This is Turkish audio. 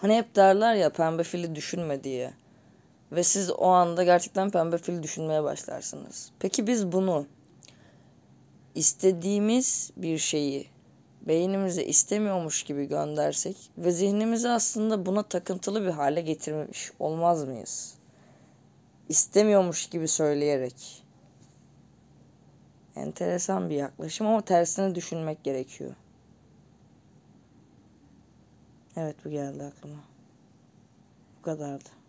Hani hep derler ya pembe fili düşünme diye. Ve siz o anda gerçekten pembe fil düşünmeye başlarsınız. Peki biz bunu istediğimiz bir şeyi beynimize istemiyormuş gibi göndersek ve zihnimizi aslında buna takıntılı bir hale getirmiş olmaz mıyız? İstemiyormuş gibi söyleyerek. Enteresan bir yaklaşım ama tersini düşünmek gerekiyor. Evet bu geldi aklıma. Bu kadardı.